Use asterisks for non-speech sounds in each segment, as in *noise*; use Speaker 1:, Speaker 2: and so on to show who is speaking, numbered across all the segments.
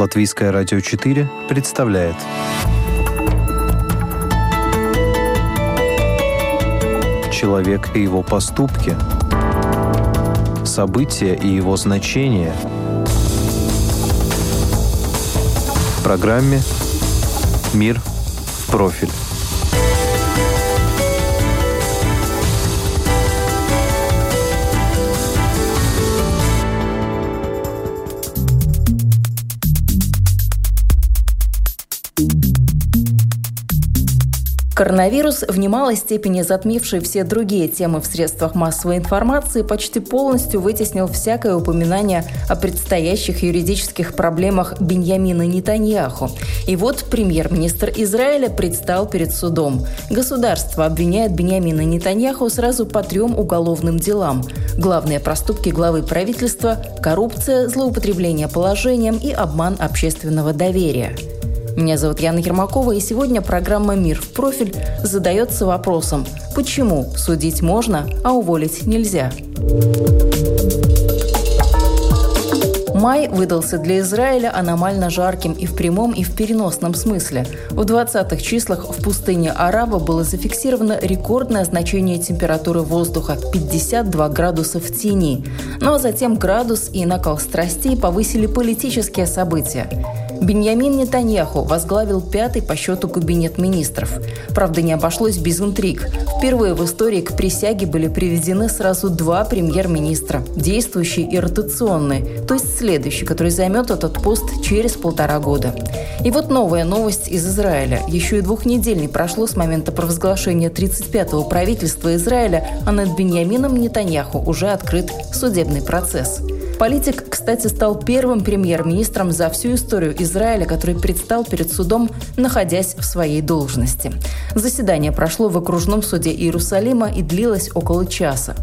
Speaker 1: Латвийское радио 4 представляет. Человек и его поступки. События и его значения. В программе «Мир в профиль»
Speaker 2: Коронавирус, в немалой степени затмивший все другие темы в средствах массовой информации, почти полностью вытеснил всякое упоминание о предстоящих юридических проблемах Беньямина Нетаньяху. И вот премьер-министр Израиля предстал перед судом. Государство обвиняет Беньямина Нетаньяху сразу по трем уголовным делам. Главные проступки главы правительства – коррупция, злоупотребление положением и обман общественного доверия. Меня зовут Яна Ермакова, и сегодня программа «Мир в профиль» задается вопросом, почему судить можно, а уволить нельзя? Май выдался для Израиля аномально жарким и в прямом, и в переносном смысле. В 20-х числах в пустыне Араба было зафиксировано рекордное значение температуры воздуха – 52 градуса в тени. Ну а затем градус и накал страстей повысили политические события. Беньямин Нетаньяху возглавил пятый по счету кабинет министров. Правда, не обошлось без интриг. Впервые в истории к присяге были приведены сразу два премьер-министра – действующий и ротационный, то есть следующий, который займет этот пост через полтора года. И вот новая новость из Израиля. Еще и двух недель не прошло с момента провозглашения 35-го правительства Израиля, а над Беньямином Нетаньяху уже открыт судебный процесс. Политик, кстати, стал первым премьер-министром за всю историю Израиля, который предстал перед судом, находясь в своей должности. Заседание прошло в окружном суде Иерусалима и длилось около часа.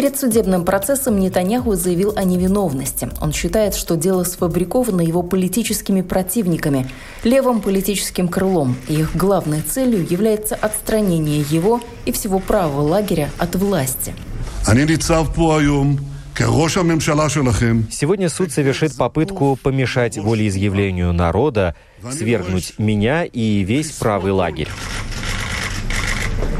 Speaker 2: Перед судебным процессом Нетаньяху заявил о невиновности. Он считает, что дело сфабриковано его политическими противниками, левым политическим крылом, и их главной целью является отстранение его и всего правого лагеря от власти.
Speaker 3: Сегодня суд совершит попытку помешать волеизъявлению народа, свергнуть меня и весь правый лагерь.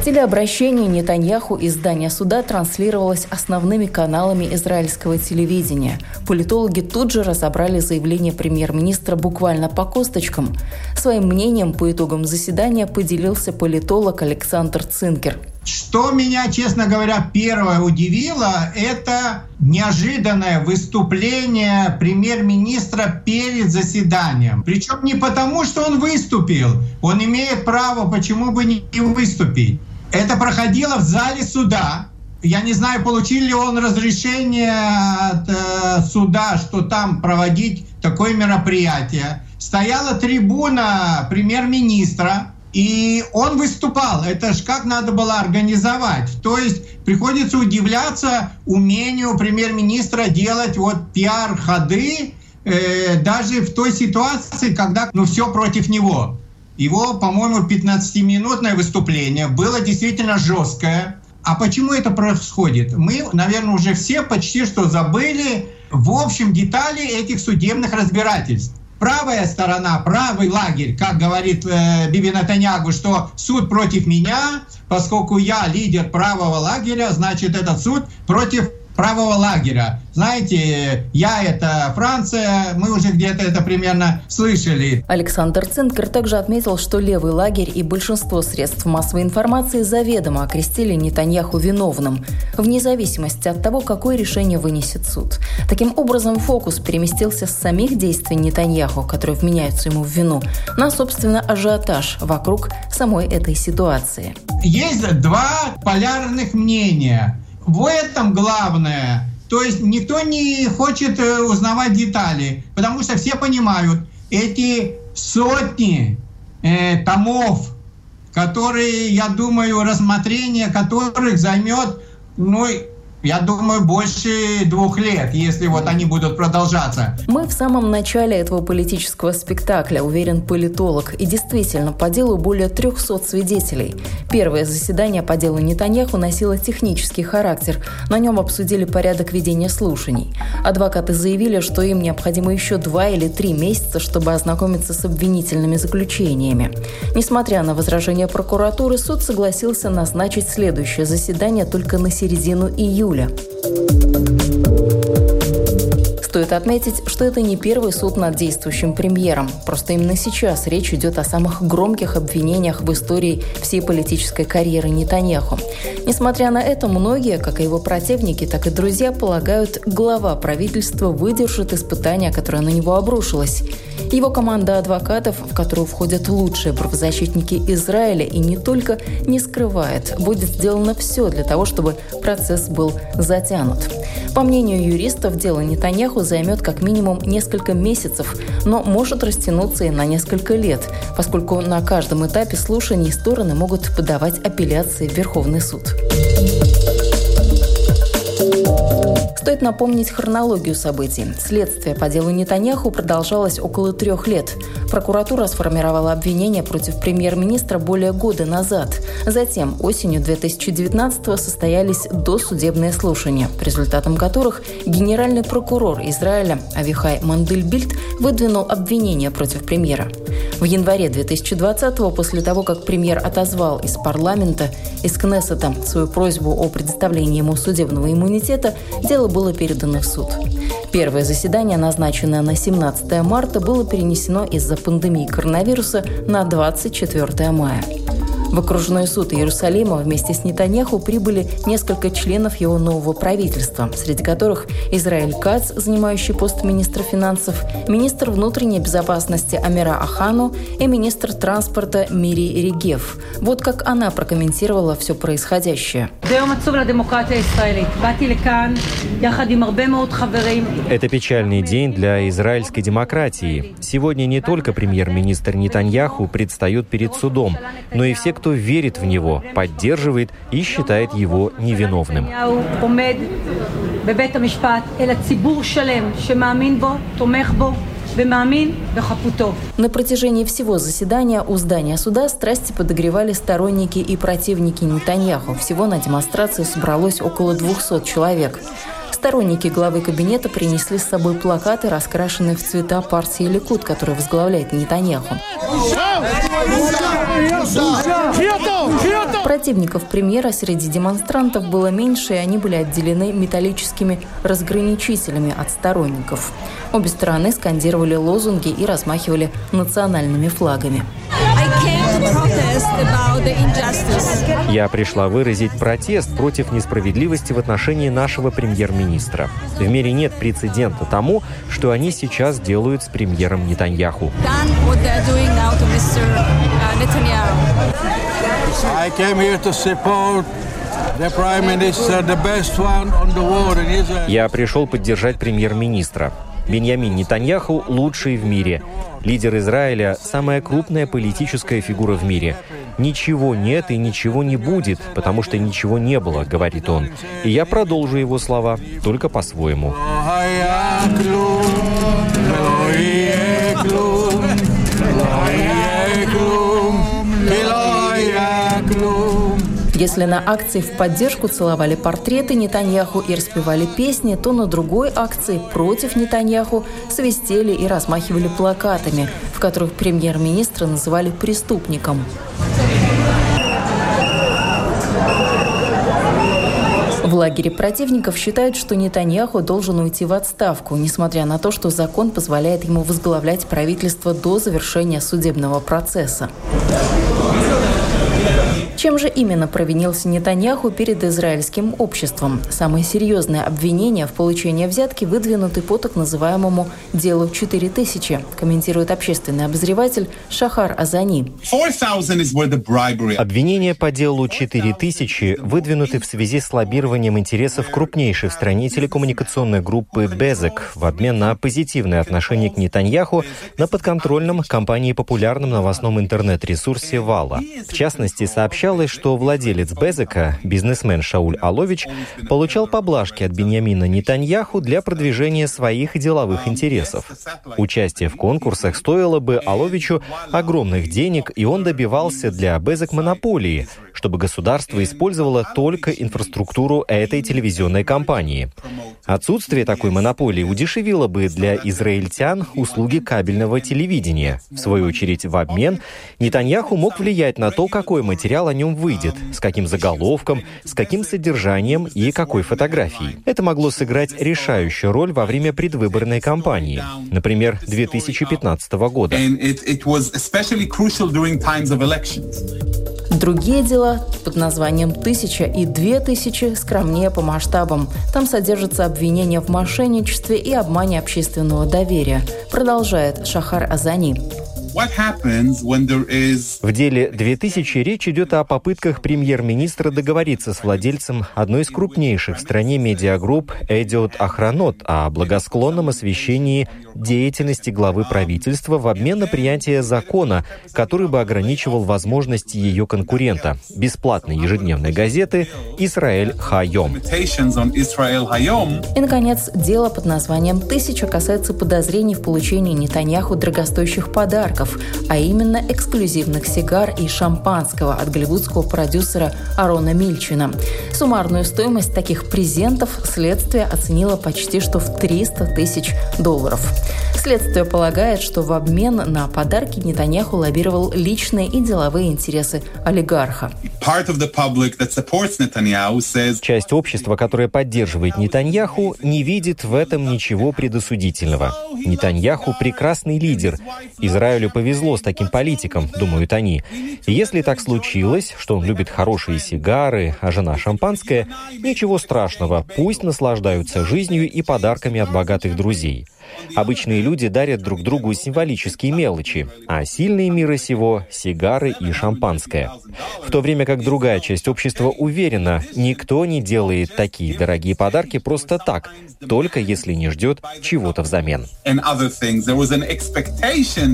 Speaker 2: Телеобращение Нетаньяху из здания суда транслировалось основными каналами израильского телевидения. Политологи тут же разобрали заявление премьер-министра буквально по косточкам. Своим мнением по итогам заседания поделился политолог Александр Цинкер.
Speaker 4: Что меня, честно говоря, первое удивило, это неожиданное выступление премьер-министра перед заседанием. Причем не потому, что он выступил. Он имеет право, почему бы не выступить. Это проходило в зале суда. Я не знаю, получил ли он разрешение от э, суда, что там проводить такое мероприятие. Стояла трибуна премьер-министра, и он выступал. Это ж как надо было организовать. То есть приходится удивляться умению премьер-министра делать вот пиар-ходы, э, даже в той ситуации, когда ну, все против него. Его, по-моему, 15-минутное выступление было действительно жесткое. А почему это происходит? Мы, наверное, уже все почти что забыли в общем детали этих судебных разбирательств. Правая сторона, правый лагерь, как говорит э, Биби Натаньягу, что суд против меня, поскольку я лидер правого лагеря, значит этот суд против правого лагеря. Знаете, я это Франция, мы уже где-то это примерно слышали.
Speaker 2: Александр Цинкер также отметил, что левый лагерь и большинство средств массовой информации заведомо окрестили Нетаньяху виновным, вне зависимости от того, какое решение вынесет суд. Таким образом, фокус переместился с самих действий Нетаньяху, которые вменяются ему в вину, на, собственно, ажиотаж вокруг самой этой ситуации.
Speaker 4: Есть два полярных мнения – в этом главное. То есть никто не хочет э, узнавать детали, потому что все понимают, эти сотни э, томов, которые, я думаю, рассмотрение которых займет ну, я думаю, больше двух лет, если вот они будут продолжаться.
Speaker 2: Мы в самом начале этого политического спектакля, уверен политолог. И действительно, по делу более 300 свидетелей. Первое заседание по делу Нетаньяху носило технический характер. На нем обсудили порядок ведения слушаний. Адвокаты заявили, что им необходимо еще два или три месяца, чтобы ознакомиться с обвинительными заключениями. Несмотря на возражения прокуратуры, суд согласился назначить следующее заседание только на середину июля июля. Стоит отметить, что это не первый суд над действующим премьером. Просто именно сейчас речь идет о самых громких обвинениях в истории всей политической карьеры Нетаньяху. Несмотря на это, многие, как и его противники, так и друзья, полагают, глава правительства выдержит испытание, которое на него обрушилось. Его команда адвокатов, в которую входят лучшие правозащитники Израиля и не только, не скрывает, будет сделано все для того, чтобы процесс был затянут. По мнению юристов, дело Нетаньяху займет как минимум несколько месяцев, но может растянуться и на несколько лет, поскольку на каждом этапе слушаний стороны могут подавать апелляции в Верховный суд. Стоит напомнить хронологию событий. Следствие по делу Нетаньяху продолжалось около трех лет. Прокуратура сформировала обвинение против премьер-министра более года назад. Затем осенью 2019-го состоялись досудебные слушания, по результатам которых генеральный прокурор Израиля Авихай Мандельбильд выдвинул обвинение против премьера. В январе 2020-го, после того, как премьер отозвал из парламента, из Кнессета свою просьбу о предоставлении ему судебного иммунитета, дело было передано в суд. Первое заседание, назначенное на 17 марта, было перенесено из-за пандемии коронавируса на 24 мая. В окружной суд Иерусалима вместе с Нетаньяху прибыли несколько членов его нового правительства, среди которых Израиль Кац, занимающий пост министра финансов, министр внутренней безопасности Амира Ахану и министр транспорта Мири Ригев. Вот как она прокомментировала все происходящее.
Speaker 3: Это печальный день для израильской демократии. Сегодня не только премьер-министр Нетаньяху предстает перед судом, но и все, кто верит в него, поддерживает и считает его невиновным.
Speaker 2: На протяжении всего заседания у здания суда страсти подогревали сторонники и противники Нетаньяху. Всего на демонстрацию собралось около 200 человек. Сторонники главы кабинета принесли с собой плакаты, раскрашенные в цвета партии Ликут, которую возглавляет Нетаньяху. Противников премьера среди демонстрантов было меньше, и они были отделены металлическими разграничителями от сторонников. Обе стороны скандировали лозунги и размахивали национальными флагами.
Speaker 3: Я пришла выразить протест против несправедливости в отношении нашего премьер-министра. В мире нет прецедента тому, что они сейчас делают с премьером Нетаньяху. Я пришел поддержать премьер-министра. Беньямин Нетаньяху лучший в мире. Лидер Израиля – самая крупная политическая фигура в мире. «Ничего нет и ничего не будет, потому что ничего не было», — говорит он. И я продолжу его слова, только по-своему.
Speaker 2: Если на акции в поддержку целовали портреты Нетаньяху и распевали песни, то на другой акции против Нетаньяху свистели и размахивали плакатами, в которых премьер-министра называли преступником. В лагере противников считают, что Нетаньяху должен уйти в отставку, несмотря на то, что закон позволяет ему возглавлять правительство до завершения судебного процесса. Чем же именно провинился Нетаньяху перед израильским обществом? Самые серьезные обвинения в получении взятки выдвинуты по так называемому «делу 4000», комментирует общественный обозреватель Шахар Азани.
Speaker 3: Обвинения по делу 4000 выдвинуты в связи с лоббированием интересов крупнейшей в стране телекоммуникационной группы «Безек» в обмен на позитивное отношение к Нетаньяху на подконтрольном компании популярном новостном интернет-ресурсе «Вала». В частности, сообщал сообщалось, что владелец Безека, бизнесмен Шауль Алович, получал поблажки от Беньямина Нетаньяху для продвижения своих деловых интересов. Участие в конкурсах стоило бы Аловичу огромных денег, и он добивался для Безек монополии, чтобы государство использовало только инфраструктуру этой телевизионной компании. Отсутствие такой монополии удешевило бы для израильтян услуги кабельного телевидения. В свою очередь, в обмен Нетаньяху мог влиять на то, какой материал о нем выйдет, с каким заголовком, с каким содержанием и какой фотографией. Это могло сыграть решающую роль во время предвыборной кампании, например, 2015 года.
Speaker 2: Другие дела под названием «Тысяча» и «Две тысячи» скромнее по масштабам. Там содержатся обвинения в мошенничестве и обмане общественного доверия, продолжает Шахар Азани.
Speaker 3: В деле 2000 речь идет о попытках премьер-министра договориться с владельцем одной из крупнейших в стране медиагрупп Эдиот Охранот о благосклонном освещении деятельности главы правительства в обмен на принятие закона, который бы ограничивал возможности ее конкурента – бесплатной ежедневной газеты «Израиль Хайом».
Speaker 2: И, наконец, дело под названием «Тысяча» касается подозрений в получении Нетаньяху дорогостоящих подарков, а именно эксклюзивных сигар и шампанского от голливудского продюсера Арона Мильчина. Суммарную стоимость таких презентов следствие оценило почти что в 300 тысяч долларов. Следствие полагает, что в обмен на подарки Нетаньяху лоббировал личные и деловые интересы олигарха.
Speaker 3: Часть общества, которая поддерживает Нетаньяху, не видит в этом ничего предосудительного. Нетаньяху – прекрасный лидер. Израилю повезло с таким политиком, думают они. И если так случилось, что он любит хорошие сигары, а жена шампанское, ничего страшного, пусть наслаждаются жизнью и подарками от богатых друзей. Обычные люди дарят друг другу символические мелочи, а сильные мира сего – сигары и шампанское. В то время как другая часть общества уверена, никто не делает такие дорогие подарки просто так, только если не ждет чего-то взамен.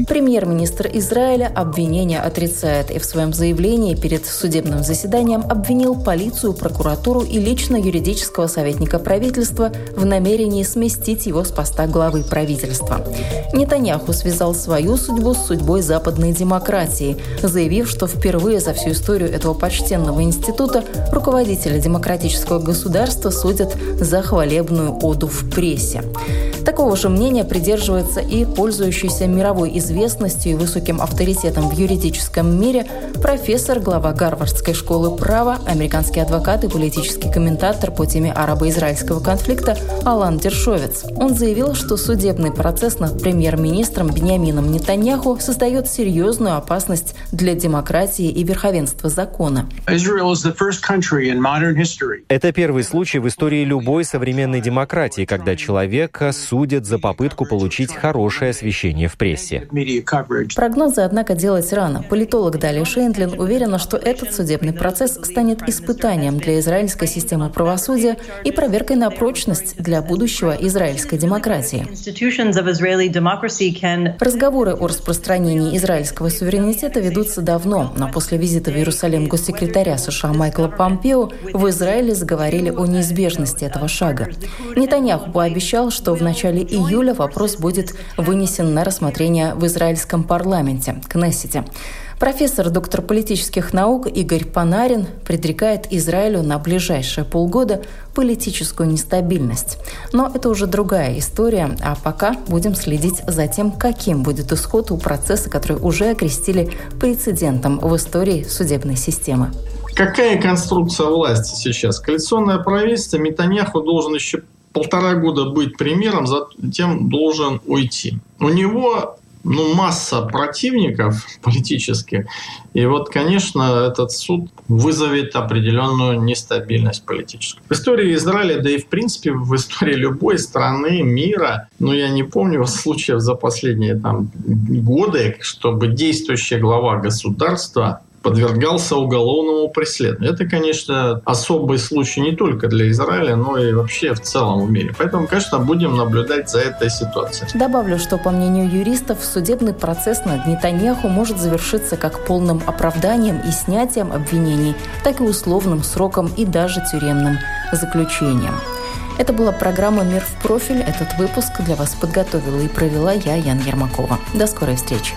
Speaker 2: Премьер-министр Израиля обвинения отрицает и в своем заявлении перед судебным заседанием обвинил полицию, прокуратуру и лично юридического советника правительства в намерении сместить его с поста главы правительства. Нетаньяху связал свою судьбу с судьбой западной демократии, заявив, что впервые за всю историю этого почтенного института руководители демократического государства судят за хвалебную оду в прессе. Такого же мнения придерживается и пользующийся мировой известностью и высоким авторитетом в юридическом мире профессор, глава Гарвардской школы права, американский адвокат и политический комментатор по теме арабо-израильского конфликта Алан Дершовец. Он заявил, что судебный процесс над премьер-министром Бениамином Нетаньяху создает серьезную опасность для демократии и верховенства закона.
Speaker 3: Это первый случай в истории любой современной демократии, когда человека судят за попытку получить хорошее освещение в прессе.
Speaker 2: Прогнозы, однако, делать рано. Политолог Дали Шейндлин уверена, что этот судебный процесс станет испытанием для израильской системы правосудия и проверкой на прочность для будущего израильской демократии. Разговоры о распространении израильского суверенитета ведутся давно, но после визита в Иерусалим госсекретаря США Майкла Помпео в Израиле заговорили о неизбежности этого шага. Нетаньяху пообещал, что в начале июля вопрос будет вынесен на рассмотрение в израильском парламенте, Кнессете. Профессор, доктор политических наук Игорь Панарин предрекает Израилю на ближайшие полгода политическую нестабильность. Но это уже другая история, а пока будем следить за тем, каким будет исход у процесса, который уже окрестили прецедентом в истории судебной системы.
Speaker 5: Какая конструкция власти сейчас? Коалиционное правительство Митаньяху должен еще полтора года быть премьером, затем должен уйти. У него ну, масса противников политических. И вот, конечно, этот суд вызовет определенную нестабильность политическую. В истории Израиля, да и в принципе в истории любой страны, мира, ну, я не помню *laughs* случаев за последние там, годы, чтобы действующая глава государства подвергался уголовному преследованию. Это, конечно, особый случай не только для Израиля, но и вообще в целом в мире. Поэтому, конечно, будем наблюдать за этой ситуацией.
Speaker 2: Добавлю, что, по мнению юристов, судебный процесс над Нетаньяху может завершиться как полным оправданием и снятием обвинений, так и условным сроком и даже тюремным заключением. Это была программа «Мир в профиль». Этот выпуск для вас подготовила и провела я, Ян Ермакова. До скорой встречи.